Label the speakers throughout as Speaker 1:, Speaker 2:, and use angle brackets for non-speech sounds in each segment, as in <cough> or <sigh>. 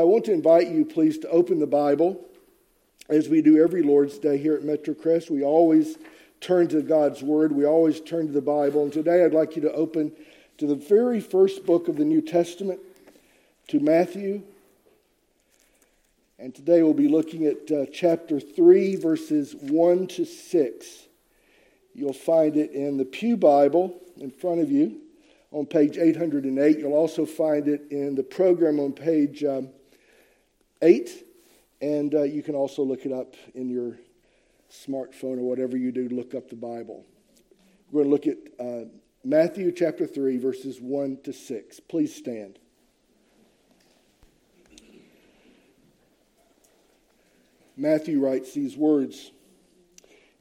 Speaker 1: I want to invite you, please, to open the Bible as we do every Lord's Day here at Metrocrest. We always turn to God's Word, we always turn to the Bible. And today I'd like you to open to the very first book of the New Testament, to Matthew. And today we'll be looking at uh, chapter 3, verses 1 to 6. You'll find it in the Pew Bible in front of you on page 808. You'll also find it in the program on page um, 8, and uh, you can also look it up in your smartphone or whatever you do to look up the Bible. We're going to look at uh, Matthew chapter 3, verses 1 to 6. Please stand. Matthew writes these words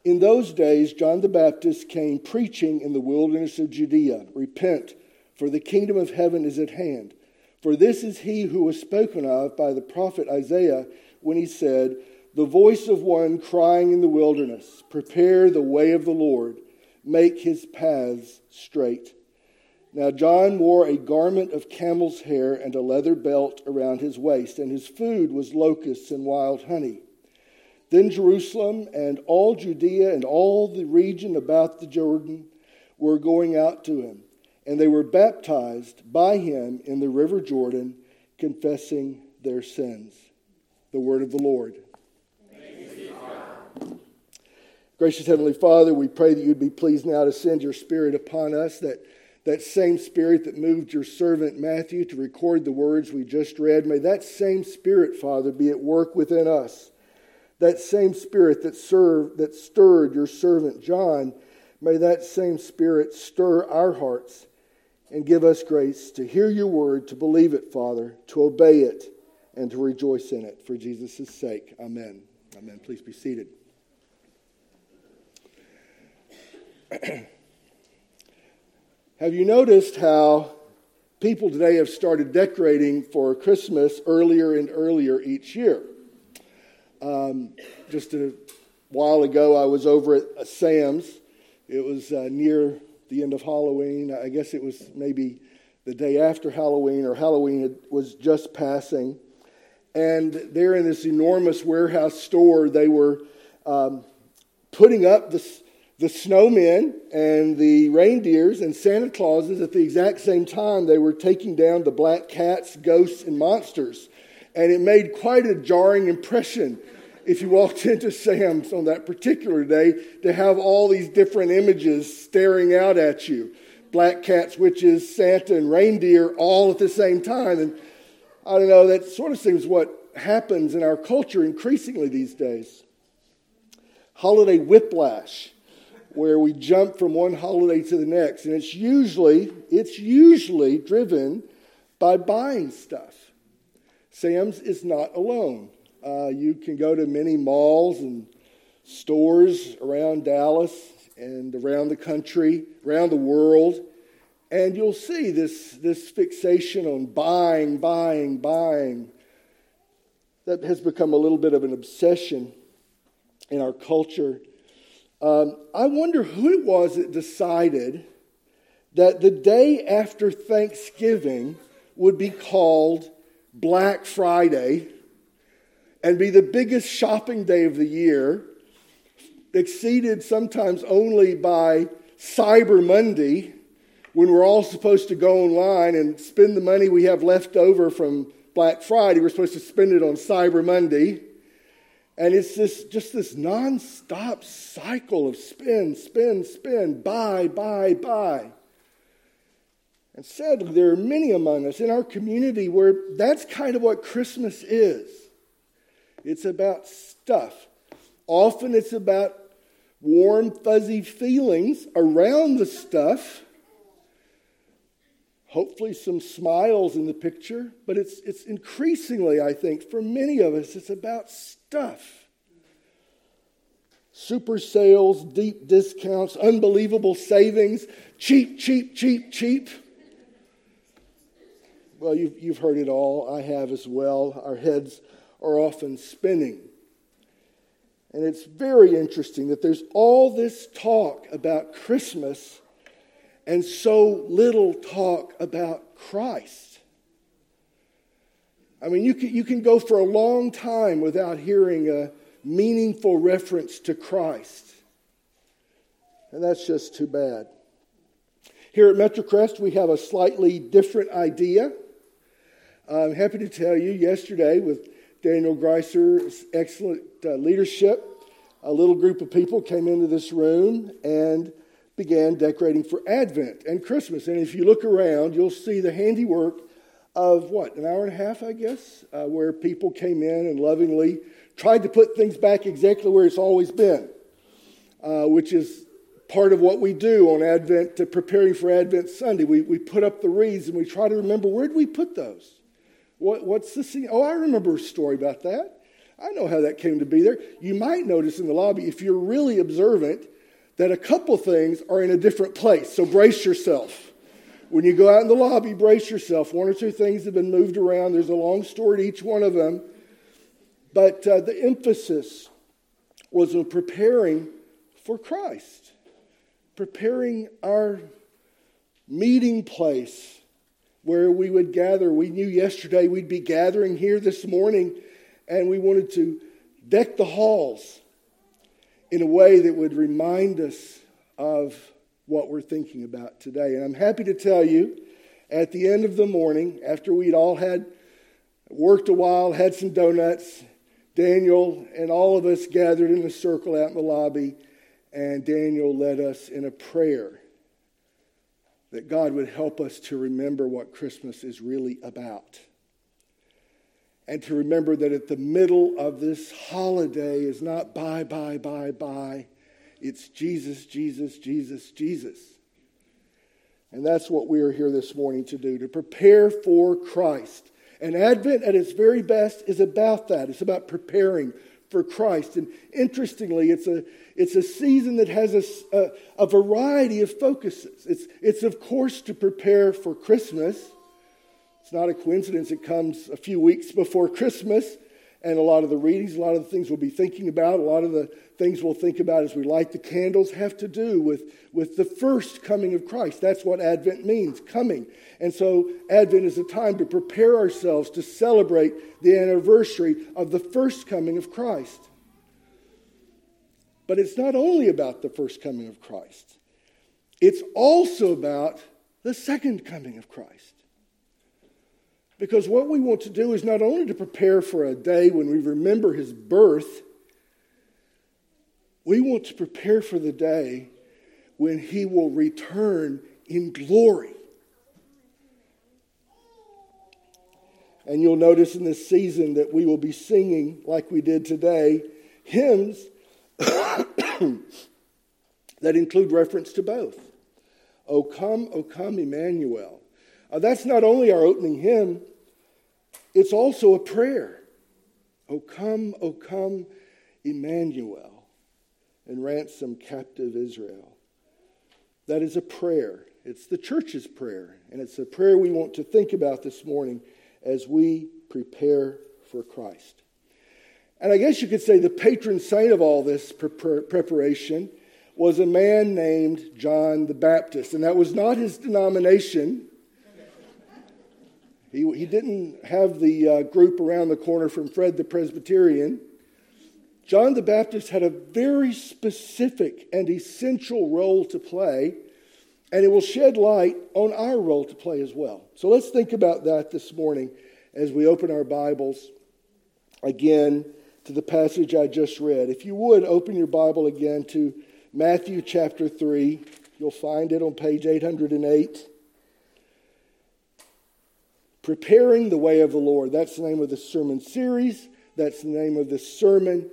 Speaker 1: In those days, John the Baptist came preaching in the wilderness of Judea Repent, for the kingdom of heaven is at hand. For this is he who was spoken of by the prophet Isaiah when he said, The voice of one crying in the wilderness, Prepare the way of the Lord, make his paths straight. Now John wore a garment of camel's hair and a leather belt around his waist, and his food was locusts and wild honey. Then Jerusalem and all Judea and all the region about the Jordan were going out to him and they were baptized by him in the river Jordan, confessing their sins. The word of the Lord. Gracious Heavenly Father, we pray that you'd be pleased now to send your Spirit upon us, that that same Spirit that moved your servant Matthew to record the words we just read, may that same Spirit, Father, be at work within us. That same Spirit that served, that stirred your servant John, may that same Spirit stir our hearts and give us grace to hear your word, to believe it, Father, to obey it, and to rejoice in it for Jesus' sake. Amen. Amen. Please be seated. <clears throat> have you noticed how people today have started decorating for Christmas earlier and earlier each year? Um, just a while ago, I was over at Sam's. It was uh, near the end of Halloween. I guess it was maybe the day after Halloween, or Halloween was just passing. And there in this enormous warehouse store, they were um, putting up the, the snowmen and the reindeers and Santa Clauses at the exact same time. They were taking down the black cats, ghosts, and monsters. And it made quite a jarring impression if you walked <laughs> into Sam's on that particular day to have all these different images staring out at you black cats, witches, Santa, and reindeer all at the same time. And I don't know, that sort of seems what happens in our culture increasingly these days. Holiday whiplash, where we jump from one holiday to the next. And it's usually, it's usually driven by buying stuff. Sam's is not alone. Uh, you can go to many malls and stores around Dallas and around the country, around the world, and you'll see this, this fixation on buying, buying, buying that has become a little bit of an obsession in our culture. Um, I wonder who it was that decided that the day after Thanksgiving would be called Black Friday and be the biggest shopping day of the year, exceeded sometimes only by Cyber Monday, when we're all supposed to go online and spend the money we have left over from Black Friday. We're supposed to spend it on Cyber Monday. And it's this, just this nonstop cycle of spin, spin, spin, buy, buy, buy. And sadly, there are many among us in our community where that's kind of what Christmas is. It's about stuff. Often it's about warm, fuzzy feelings around the stuff. Hopefully, some smiles in the picture, but it's, it's increasingly, I think, for many of us, it's about stuff. Super sales, deep discounts, unbelievable savings, cheap, cheap, cheap, cheap. Well, you've, you've heard it all. I have as well. Our heads are often spinning. And it's very interesting that there's all this talk about Christmas and so little talk about Christ. I mean, you can, you can go for a long time without hearing a meaningful reference to Christ. And that's just too bad. Here at Metrocrest, we have a slightly different idea. I'm happy to tell you, yesterday, with Daniel Greiser's excellent uh, leadership, a little group of people came into this room and began decorating for Advent and Christmas. And if you look around, you'll see the handiwork of what, an hour and a half, I guess, uh, where people came in and lovingly tried to put things back exactly where it's always been, uh, which is part of what we do on Advent, to preparing for Advent Sunday. We, we put up the wreaths and we try to remember where did we put those? What, what's the scene? Oh, I remember a story about that. I know how that came to be there. You might notice in the lobby, if you're really observant, that a couple things are in a different place. So brace yourself. When you go out in the lobby, brace yourself. One or two things have been moved around. There's a long story to each one of them. But uh, the emphasis was on preparing for Christ, preparing our meeting place where we would gather. We knew yesterday we'd be gathering here this morning, and we wanted to deck the halls in a way that would remind us of what we're thinking about today. And I'm happy to tell you, at the end of the morning, after we'd all had worked a while, had some donuts, Daniel and all of us gathered in a circle out in the lobby, and Daniel led us in a prayer that God would help us to remember what Christmas is really about. And to remember that at the middle of this holiday is not bye, bye, bye, bye it's Jesus, Jesus, Jesus, Jesus. And that's what we are here this morning to do, to prepare for Christ. And Advent, at its very best, is about that. It's about preparing for Christ. And interestingly, it's a, it's a season that has a, a, a variety of focuses. It's, it's, of course, to prepare for Christmas. It's not a coincidence it comes a few weeks before Christmas and a lot of the readings, a lot of the things we'll be thinking about, a lot of the things we'll think about as we light the candles have to do with, with the first coming of Christ. That's what Advent means, coming. And so Advent is a time to prepare ourselves to celebrate the anniversary of the first coming of Christ. But it's not only about the first coming of Christ, it's also about the second coming of Christ. Because what we want to do is not only to prepare for a day when we remember his birth, we want to prepare for the day when he will return in glory. And you'll notice in this season that we will be singing, like we did today, hymns <coughs> that include reference to both. O come, O come, Emmanuel. Uh, that's not only our opening hymn, it's also a prayer. O come, O come, Emmanuel, and ransom captive Israel. That is a prayer. It's the church's prayer, and it's a prayer we want to think about this morning as we prepare for Christ. And I guess you could say the patron saint of all this preparation was a man named John the Baptist. And that was not his denomination, he, he didn't have the uh, group around the corner from Fred the Presbyterian. John the Baptist had a very specific and essential role to play, and it will shed light on our role to play as well. So let's think about that this morning as we open our Bibles again to the passage I just read. If you would, open your Bible again to Matthew chapter 3. You'll find it on page 808. Preparing the Way of the Lord. That's the name of the sermon series. That's the name of this sermon.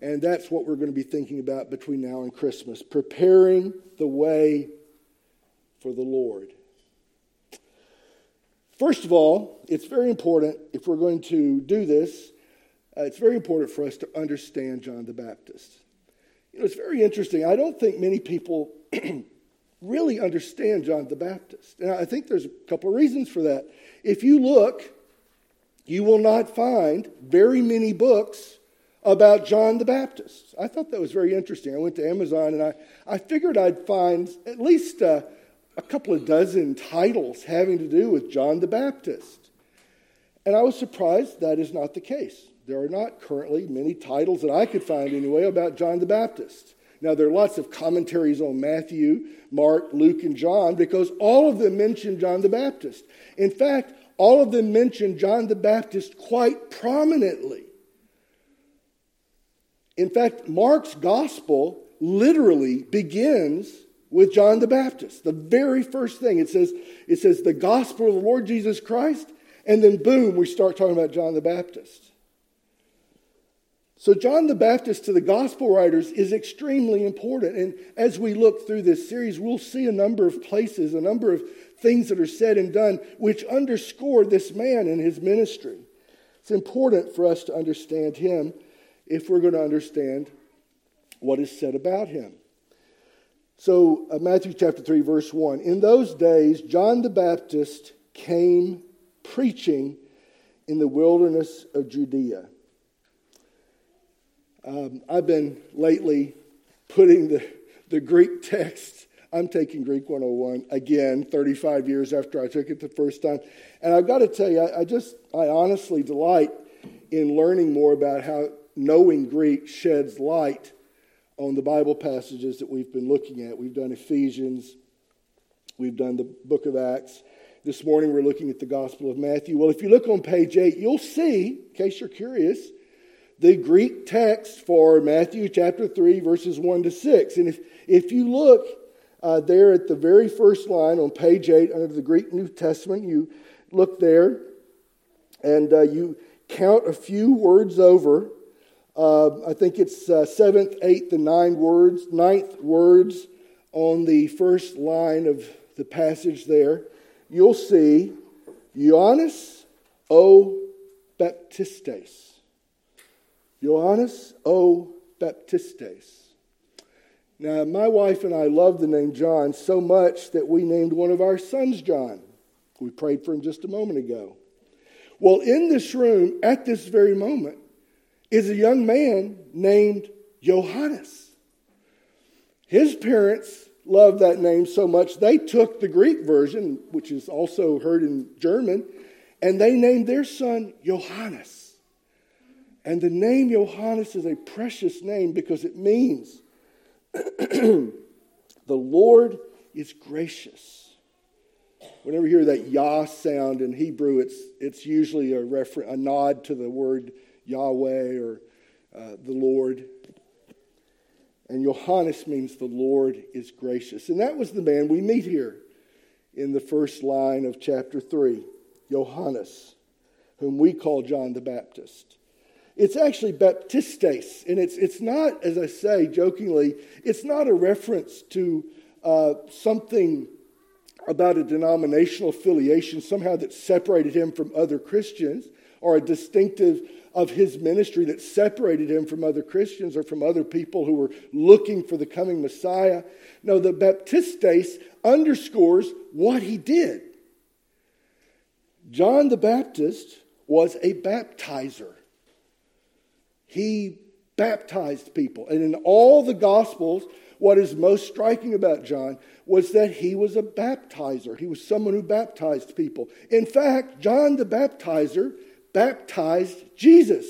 Speaker 1: And that's what we're going to be thinking about between now and Christmas. Preparing the way for the Lord. First of all, it's very important, if we're going to do this, uh, it's very important for us to understand John the Baptist. You know, it's very interesting. I don't think many people <clears throat> really understand John the Baptist. And I think there's a couple of reasons for that. If you look, you will not find very many books about John the Baptist. I thought that was very interesting. I went to Amazon and I, I figured I'd find at least a, a couple of dozen titles having to do with John the Baptist. And I was surprised that is not the case. There are not currently many titles that I could find anyway about John the Baptist. Now, there are lots of commentaries on Matthew, Mark, Luke, and John because all of them mention John the Baptist. In fact, all of them mention John the Baptist quite prominently. In fact, Mark's gospel literally begins with John the Baptist. The very first thing it says, it says the gospel of the Lord Jesus Christ, and then boom, we start talking about John the Baptist. So, John the Baptist to the gospel writers is extremely important. And as we look through this series, we'll see a number of places, a number of things that are said and done which underscore this man and his ministry. It's important for us to understand him if we're going to understand what is said about him. So, uh, Matthew chapter 3, verse 1. In those days, John the Baptist came preaching in the wilderness of Judea. Um, I've been lately putting the, the Greek text. I'm taking Greek 101 again, 35 years after I took it the first time. And I've got to tell you, I, I just, I honestly delight in learning more about how knowing Greek sheds light on the Bible passages that we've been looking at. We've done Ephesians, we've done the book of Acts. This morning we're looking at the Gospel of Matthew. Well, if you look on page 8, you'll see, in case you're curious, the Greek text for Matthew chapter 3, verses 1 to 6. And if, if you look uh, there at the very first line on page 8 under the Greek New Testament, you look there and uh, you count a few words over uh, I think it's uh, seventh, eighth, and ninth words, ninth words on the first line of the passage there. You'll see Ioannis o Baptistes. Ioannis o Baptistes. Now, my wife and I love the name John so much that we named one of our sons John. We prayed for him just a moment ago. Well, in this room, at this very moment, is a young man named Johannes. His parents loved that name so much, they took the Greek version, which is also heard in German, and they named their son Johannes. And the name Johannes is a precious name because it means <clears throat> the Lord is gracious. Whenever you hear that Yah sound in Hebrew, it's, it's usually a, refer- a nod to the word Yahweh or uh, the Lord. And Johannes means the Lord is gracious. And that was the man we meet here in the first line of chapter 3, Johannes, whom we call John the Baptist. It's actually Baptistes, and it's, it's not, as I say jokingly, it's not a reference to uh, something about a denominational affiliation somehow that separated him from other Christians or a distinctive of his ministry that separated him from other Christians or from other people who were looking for the coming Messiah. No, the Baptistes underscores what he did. John the Baptist was a baptizer. He baptized people. And in all the Gospels, what is most striking about John was that he was a baptizer. He was someone who baptized people. In fact, John the Baptizer baptized Jesus.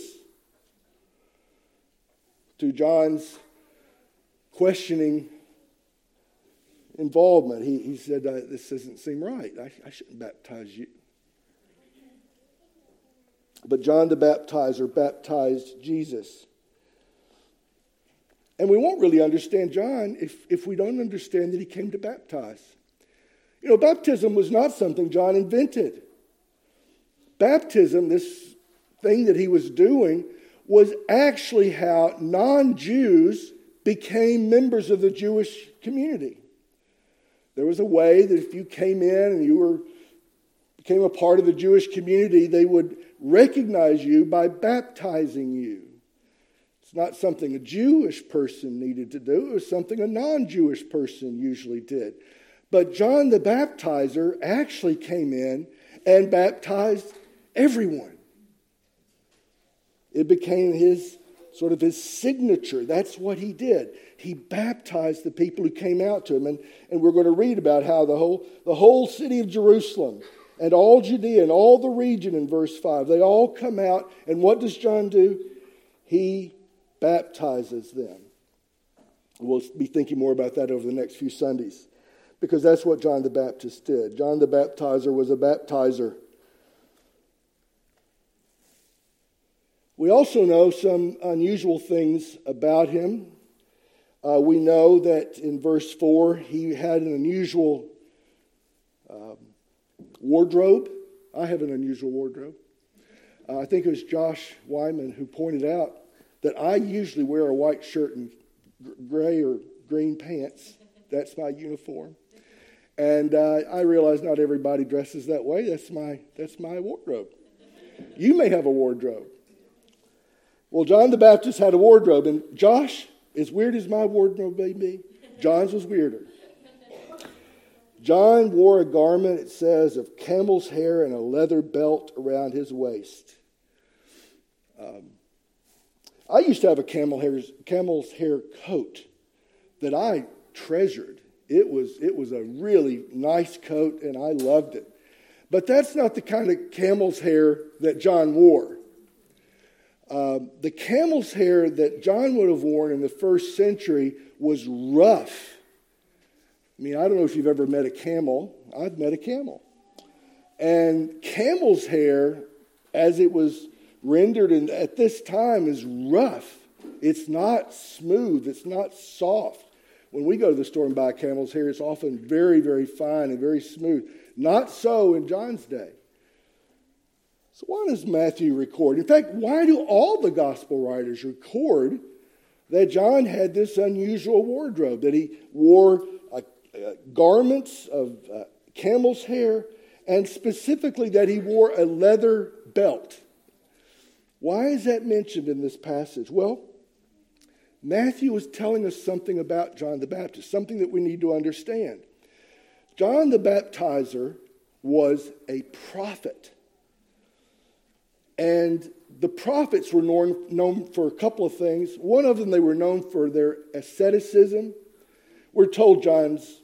Speaker 1: To John's questioning involvement, he, he said, uh, This doesn't seem right. I, I shouldn't baptize you. But John the Baptizer baptized Jesus. And we won't really understand John if, if we don't understand that he came to baptize. You know, baptism was not something John invented. Baptism, this thing that he was doing, was actually how non Jews became members of the Jewish community. There was a way that if you came in and you were became a part of the Jewish community, they would recognize you by baptizing you. It's not something a Jewish person needed to do, it was something a non Jewish person usually did. But John the Baptizer actually came in and baptized everyone. It became his sort of his signature. That's what he did. He baptized the people who came out to him. And, and we're going to read about how the whole, the whole city of Jerusalem and all Judea and all the region in verse 5. They all come out, and what does John do? He baptizes them. We'll be thinking more about that over the next few Sundays because that's what John the Baptist did. John the Baptizer was a baptizer. We also know some unusual things about him. Uh, we know that in verse 4, he had an unusual um, wardrobe. I have an unusual wardrobe. Uh, I think it was Josh Wyman who pointed out that I usually wear a white shirt and gray or green pants. That's my uniform. And uh, I realize not everybody dresses that way. That's my, that's my wardrobe. You may have a wardrobe. Well, John the Baptist had a wardrobe, and Josh, as weird as my wardrobe may be, John's was weirder. John wore a garment, it says, of camel's hair and a leather belt around his waist. Um, I used to have a camel hair, camel's hair coat that I treasured. It was, it was a really nice coat, and I loved it. But that's not the kind of camel's hair that John wore. Um, the camel's hair that John would have worn in the first century was rough. I mean, I don't know if you've ever met a camel. I've met a camel. And camel's hair, as it was rendered in, at this time, is rough. It's not smooth, it's not soft. When we go to the store and buy camel's hair, it's often very, very fine and very smooth. Not so in John's day. So, why does Matthew record? In fact, why do all the gospel writers record that John had this unusual wardrobe, that he wore uh, garments of uh, camel's hair, and specifically that he wore a leather belt? Why is that mentioned in this passage? Well, Matthew is telling us something about John the Baptist, something that we need to understand. John the Baptizer was a prophet. And the prophets were known, known for a couple of things. One of them, they were known for their asceticism. We're told John's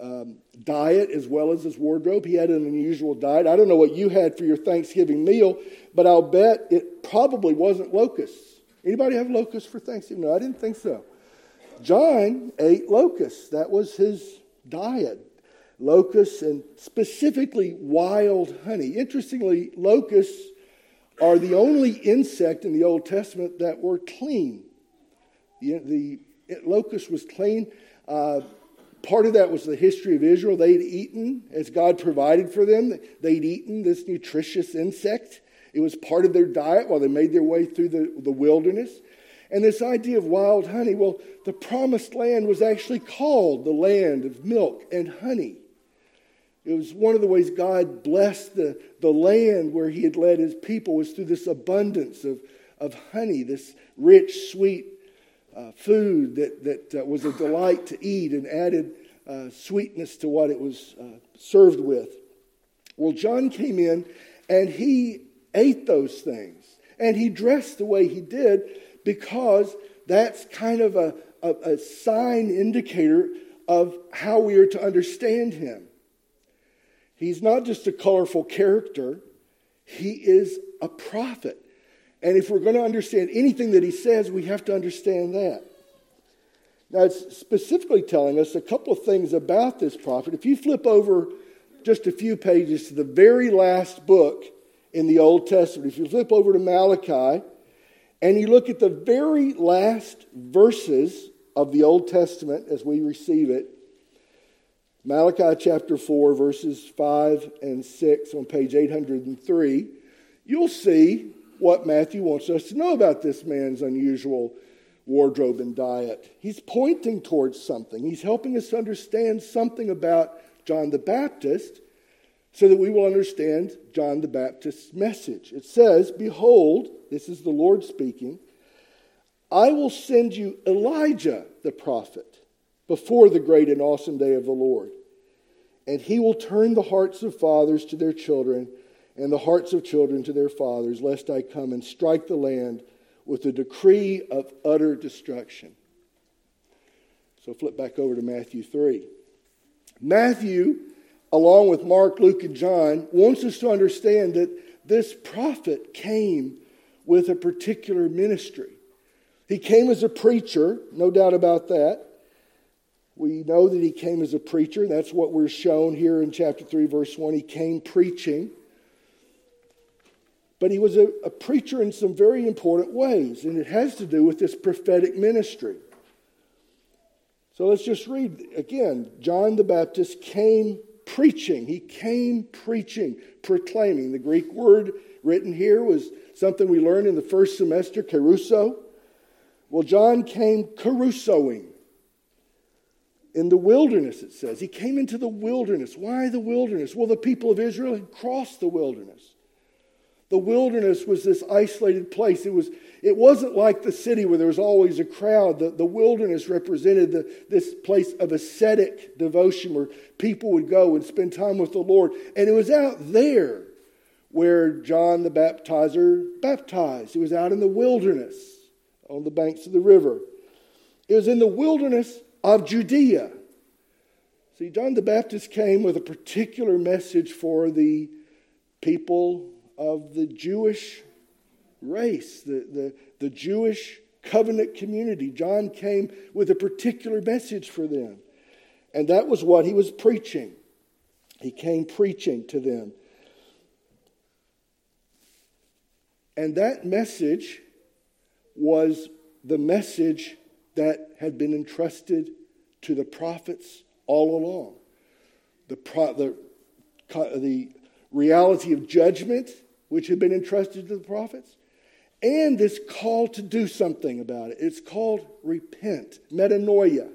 Speaker 1: um, diet as well as his wardrobe. He had an unusual diet. I don't know what you had for your Thanksgiving meal, but I'll bet it probably wasn't locusts. Anybody have locusts for Thanksgiving? No, I didn't think so. John ate locusts. That was his diet. Locusts and specifically wild honey. Interestingly, locusts are the only insect in the Old Testament that were clean. The, the locust was clean. Uh, part of that was the history of Israel. They'd eaten, as God provided for them, they'd eaten this nutritious insect. It was part of their diet while they made their way through the, the wilderness. And this idea of wild honey, well, the promised land was actually called the land of milk and honey. It was one of the ways God blessed the, the land where He had led His people was through this abundance of, of honey, this rich, sweet uh, food that, that uh, was a delight to eat and added uh, sweetness to what it was uh, served with. Well, John came in and he ate those things and he dressed the way he did because that's kind of a, a, a sign indicator of how we are to understand him. He's not just a colorful character, he is a prophet. And if we're going to understand anything that he says, we have to understand that. Now, it's specifically telling us a couple of things about this prophet. If you flip over just a few pages to the very last book in the Old Testament, if you flip over to Malachi and you look at the very last verses of the Old Testament as we receive it, Malachi chapter 4, verses 5 and 6 on page 803, you'll see what Matthew wants us to know about this man's unusual wardrobe and diet. He's pointing towards something, he's helping us understand something about John the Baptist so that we will understand John the Baptist's message. It says, Behold, this is the Lord speaking, I will send you Elijah the prophet before the great and awesome day of the Lord and he will turn the hearts of fathers to their children and the hearts of children to their fathers, lest I come and strike the land with a decree of utter destruction. So flip back over to Matthew 3. Matthew along with Mark, Luke, and John, wants us to understand that this prophet came with a particular ministry. He came as a preacher, no doubt about that. We know that he came as a preacher. That's what we're shown here in chapter 3, verse 1. He came preaching. But he was a, a preacher in some very important ways, and it has to do with this prophetic ministry. So let's just read again. John the Baptist came preaching. He came preaching, proclaiming. The Greek word written here was something we learned in the first semester, kerusso. Well, John came carusoing In the wilderness, it says. He came into the wilderness. Why the wilderness? Well, the people of Israel had crossed the wilderness. The wilderness was this isolated place. It, was, it wasn't like the city where there was always a crowd. The, the wilderness represented the, this place of ascetic devotion where people would go and spend time with the Lord. And it was out there where John the Baptizer baptized. It was out in the wilderness on the banks of the river. It was in the wilderness of Judea. See, John the Baptist came with a particular message for the people of the Jewish race, the, the, the Jewish covenant community. John came with a particular message for them. And that was what he was preaching. He came preaching to them. And that message was the message that had been entrusted to the prophets all along. The, pro, the, the reality of judgment which had been entrusted to the prophets, and this call to do something about it. It's called repent, metanoia.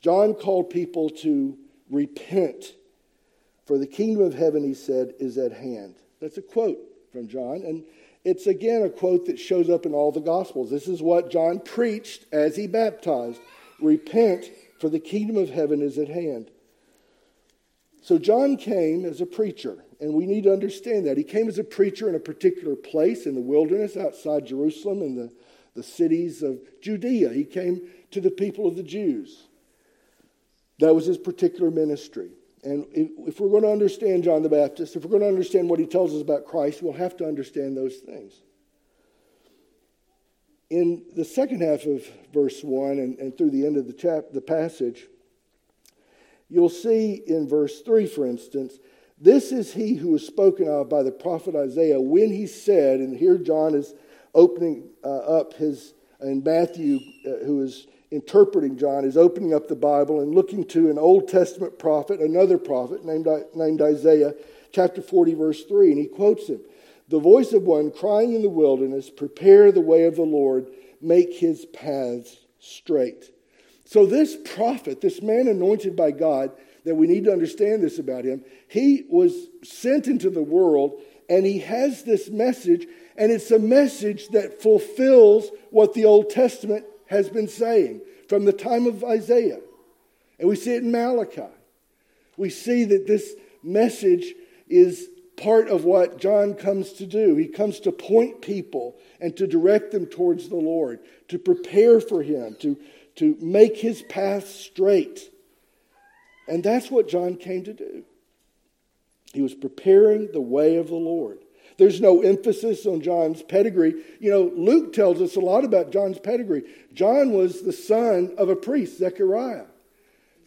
Speaker 1: John called people to repent, for the kingdom of heaven, he said, is at hand. That's a quote from John, and it's again a quote that shows up in all the Gospels. This is what John preached as he baptized Repent, for the kingdom of heaven is at hand. So John came as a preacher. And we need to understand that. He came as a preacher in a particular place in the wilderness outside Jerusalem in the, the cities of Judea. He came to the people of the Jews. That was his particular ministry. And if, we're going to understand John the Baptist, if we're going to understand what he tells us about Christ, we'll have to understand those things. In the second half of verse 1 and, and through the end of the, chap, the passage, you'll see in verse 3, for instance, this is he who was spoken of by the prophet Isaiah when he said, and here John is opening uh, up his, and Matthew, uh, who is interpreting John, is opening up the Bible and looking to an Old Testament prophet, another prophet named, named Isaiah, chapter 40, verse 3, and he quotes him The voice of one crying in the wilderness, Prepare the way of the Lord, make his paths straight. So, this prophet, this man anointed by God, that we need to understand this about him. He was sent into the world and he has this message, and it's a message that fulfills what the Old Testament has been saying from the time of Isaiah. And we see it in Malachi. We see that this message is part of what John comes to do. He comes to point people and to direct them towards the Lord, to prepare for Him, to, to make His path straight. And that's what John came to do. He was preparing the way of the Lord. There's no emphasis on John's pedigree. You know, Luke tells us a lot about John's pedigree. John was the son of a priest, Zechariah.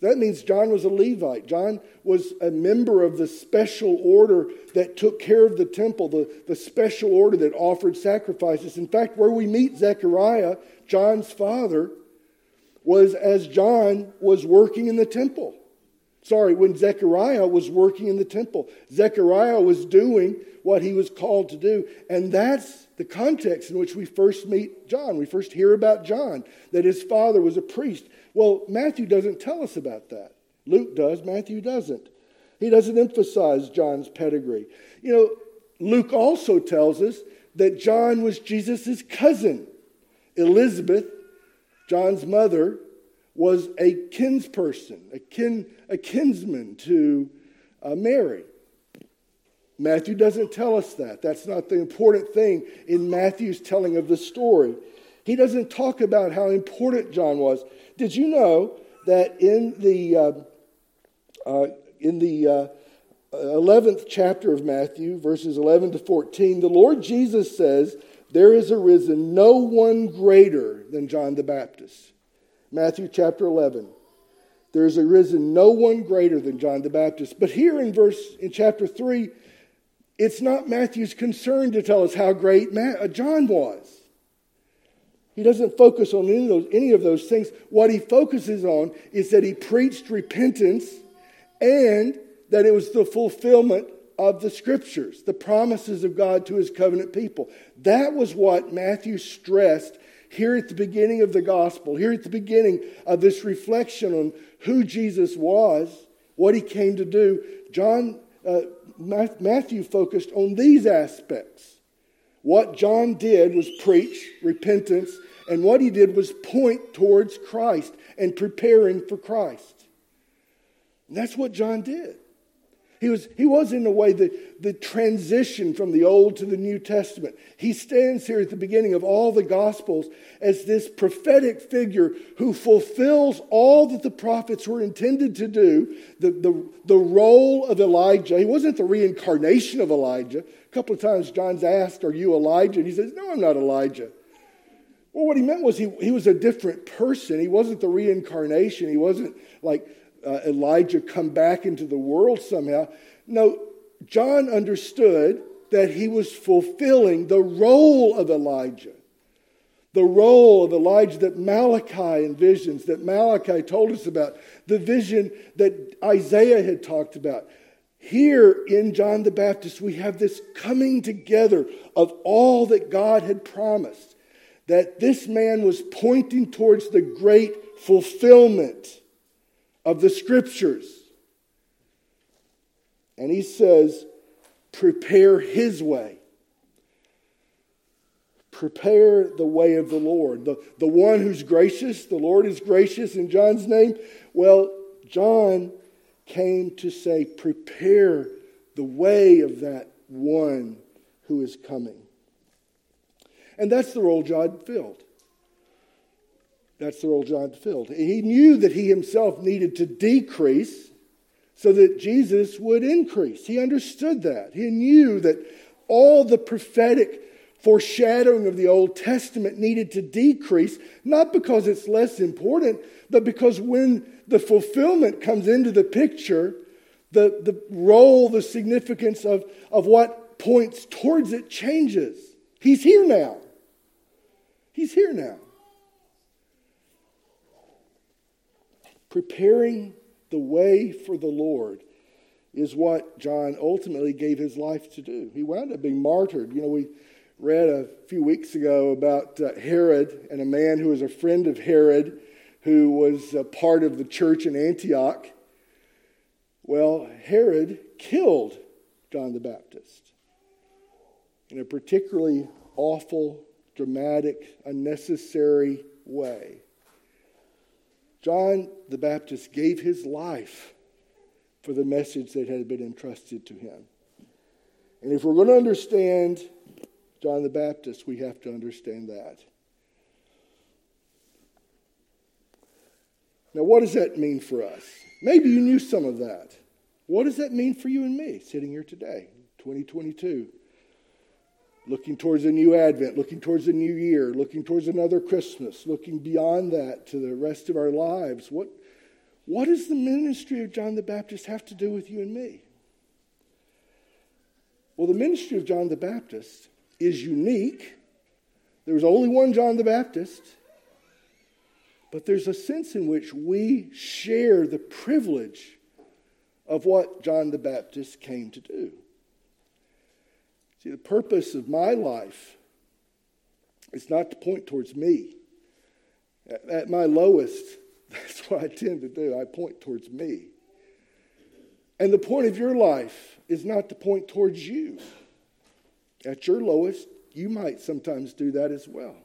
Speaker 1: That means John was a Levite. John was a member of the special order that took care of the temple, the, the special order that offered sacrifices. In fact, where we meet Zechariah, John's father, was as John was working in the temple. Sorry, when Zechariah was working in the temple, Zechariah was doing what he was called to do. And that's the context in which we first meet John. We first hear about John, that his father was a priest. Well, Matthew doesn't tell us about that. Luke does, Matthew doesn't. He doesn't emphasize John's pedigree. You know, Luke also tells us that John was Jesus' cousin. Elizabeth, John's mother, was a kinsperson, a, kin, a kinsman to uh, Mary. Matthew doesn't tell us that. That's not the important thing in Matthew's telling of the story. He doesn't talk about how important John was. Did you know that in the uh, Uh, in the uh, 11th chapter of Matthew, verses 11 to 14, the Lord Jesus says, There is arisen no one greater than John the Baptist. Matthew chapter 11. There is arisen no one greater than John the Baptist. But here in verse in chapter 3, it's not Matthew's concern to tell us how great uh, John was. He doesn't focus on any of, those, any of those things. What he focuses on is that he preached repentance and that it was the fulfillment of the scriptures, the promises of God to his covenant people. That was what Matthew stressed here at the beginning of the gospel, here at the beginning of this reflection on who Jesus was, what he came to do. John, uh, Matthew focused on these aspects. What John did was preach repentance, and what he did was point towards Christ and preparing for Christ. And that's what John did. He was, he was in a way the, the transition from the Old to the New Testament. He stands here at the beginning of all the Gospels as this prophetic figure who fulfills all that the prophets were intended to do, the, the, the role of Elijah. He wasn't the reincarnation of Elijah. A couple of times John's asked, Are you Elijah? And he says, No, I'm not Elijah. Well, what he meant was he, he was a different person. He wasn't the reincarnation. He wasn't like uh, Elijah come back into the world somehow. No, John understood that he was fulfilling the role of Elijah. The role of Elijah that Malachi envisions, that Malachi told us about, the vision that Isaiah had talked about. Here in John the Baptist, we have this coming together of all that God had promised, that this man was pointing towards the great fulfillment of the scriptures. And he says, prepare his way. Prepare the way of the Lord. The, the one who's gracious, the Lord is gracious in John's name. Well, John came to say, prepare the way of that one who is coming. And that's the role John filled. That's the role John filled. He knew that he himself needed to decrease so that Jesus would increase. He understood that. He knew that all the prophetic foreshadowing of the Old Testament needed to decrease, not because it's less important, but because when the fulfillment comes into the picture, the, the role, the significance of, of what points towards it changes. He's here now. He's here now. Preparing the way for the Lord is what John ultimately gave his life to do. He wound up being martyred. You know, we read a few weeks ago about uh, Herod and a man who was a friend of Herod who was a part of the church in Antioch. Well, Herod killed John the Baptist in a particularly awful, dramatic, unnecessary way. John the Baptist gave his life for the message that had been entrusted to him. And if we're going to understand John the Baptist, we have to understand that. Now, what does that mean for us? Maybe you knew some of that. What does that mean for you and me sitting here today, 2022? Looking towards a new Advent, looking towards a new year, looking towards another Christmas, looking beyond that to the rest of our lives. What, what does the ministry of John the Baptist have to do with you and me? Well, the ministry of John the Baptist is unique. There was only one John the Baptist, but there's a sense in which we share the privilege of what John the Baptist came to do. See, the purpose of my life is not to point towards me. At, at my lowest, <laughs> that's what I tend to do. I point towards me. And the point of your life is not to point towards you. At your lowest, you might sometimes do that as well.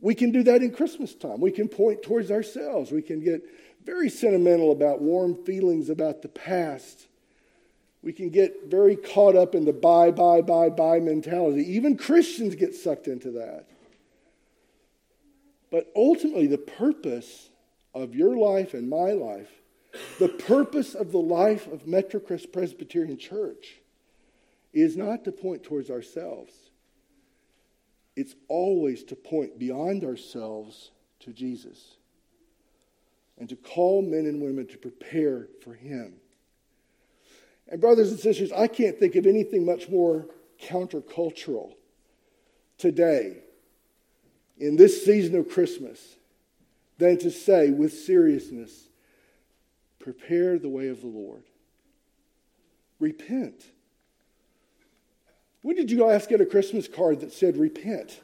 Speaker 1: We can do that in Christmas time. We can point towards ourselves. We can get very sentimental about warm feelings about the past we can get very caught up in the buy, buy, buy, buy mentality. Even Christians get sucked into that. But ultimately, the purpose of your life and my life The purpose of the life of Metrocrest Presbyterian Church is not to point towards ourselves. It's always to point beyond ourselves to Jesus and to call men and women to prepare for Him. And, brothers and sisters, I can't think of anything much more countercultural today in this season of Christmas than to say with seriousness, prepare the way of the Lord. Repent. When did you last get a Christmas card that said repent?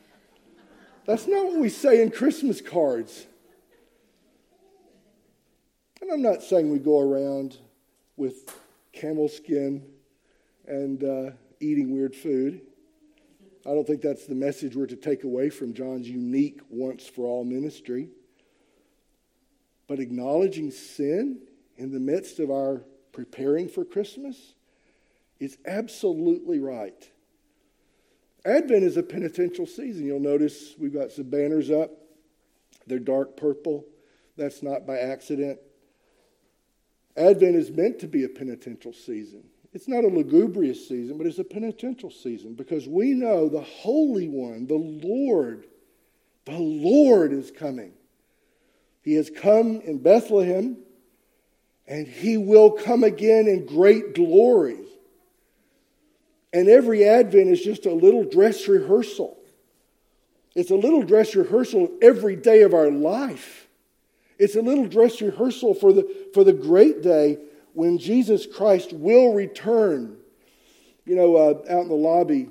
Speaker 1: That's not what we say in Christmas cards. And I'm not saying we go around with camel skin and uh, eating weird food. I don't think that's the message we're to take away from John's unique once for all ministry. But acknowledging sin in the midst of our preparing for Christmas is absolutely right. Advent is a penitential season. You'll notice we've got some banners up. They're dark purple. That's not by accident. Advent is meant to be a penitential season. It's not a lugubrious season, but it's a penitential season because we know the Holy One, the Lord, the Lord is coming. He has come in Bethlehem, and he will come again in great glory. And every Advent is just a little dress rehearsal. It's a little dress rehearsal every day of our life. It's a little dress rehearsal for the, for the great day when Jesus Christ will return. You know, uh, out in the lobby,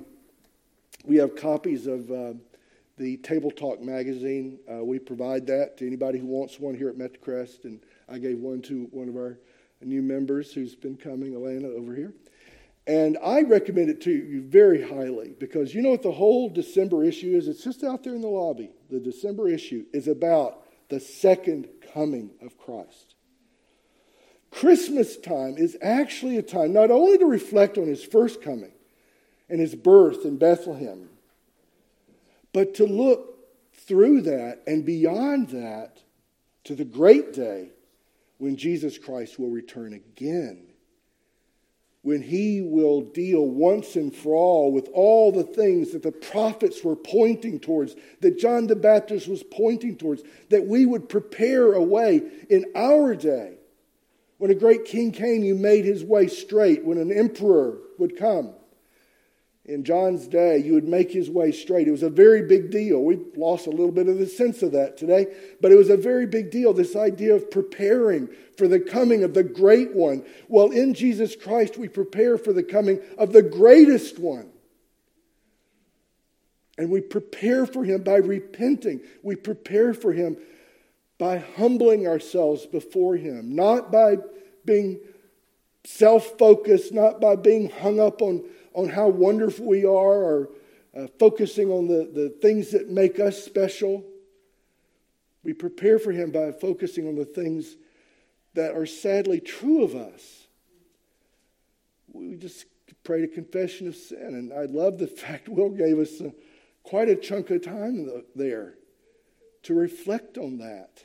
Speaker 1: we have copies of uh, the Table Talk magazine. Uh, we provide that to anybody who wants one here at Metrocrest, and I gave one to one of our new members who's been coming, Elena, over here. And I recommend it to you very highly because you know what the whole December issue is? It's just out there in the lobby. The December issue is about the second coming of Christ. Christmas time is actually a time not only to reflect on his first coming and his birth in Bethlehem, but to look through that and beyond that to the great day when Jesus Christ will return again when he will deal once and for all with all the things that the prophets were pointing towards, that John the Baptist was pointing towards, that we would prepare a way in our day. When a great king came, you made his way straight. When an emperor would come, in John's day, you would make his way straight. It was a very big deal. We've lost a little bit of the sense of that today, but it was a very big deal. This idea of preparing for the coming of the great one. Well, in Jesus Christ, we prepare for the coming of the greatest one. And we prepare for him by repenting. We prepare for him by humbling ourselves before him, not by being self focused, not by being hung up on on how wonderful we are or uh, focusing on the, the things that make us special. We prepare for Him by focusing on the things that are sadly true of us. We just prayed a confession of sin. And I love the <laughs> fact Will gave us a, quite a chunk of time there to reflect on that.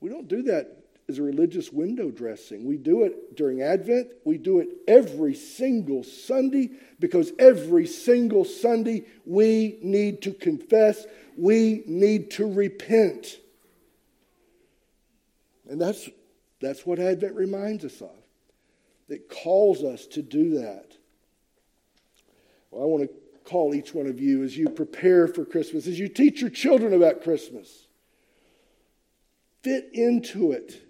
Speaker 1: We don't do that is a religious window dressing. We do it during Advent. We do it every single Sunday because every single Sunday we need to confess, we need to repent. And that's, that's what Advent reminds us of. It calls us to do that. Well, I want to call each one of you as you prepare for Christmas, as you teach your children about Christmas. Fit into it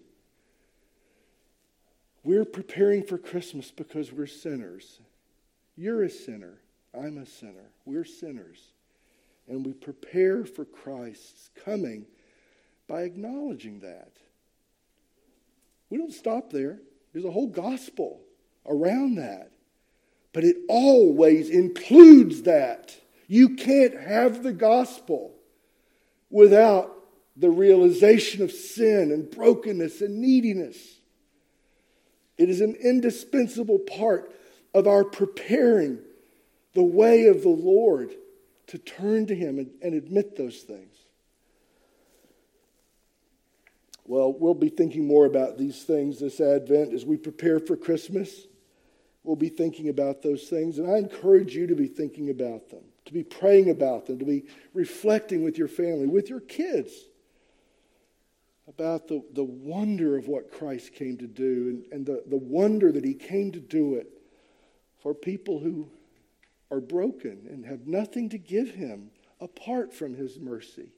Speaker 1: we're preparing for Christmas because we're sinners. You're a sinner. I'm a sinner. We're sinners. And we prepare for Christ's coming by acknowledging that. We don't stop there, there's a whole gospel around that. But it always includes that. You can't have the gospel without the realization of sin and brokenness and neediness. It is an indispensable part of our preparing the way of the Lord to turn to Him and, and admit those things. Well, we'll be thinking more about these things this Advent as we prepare for Christmas. We'll be thinking about those things, and I encourage you to be thinking about them, to be praying about them, to be reflecting with your family, with your kids, about the, the wonder of what Christ came to do and, and the, the wonder that he came to do it for people who are broken and have nothing to give him apart from his mercy.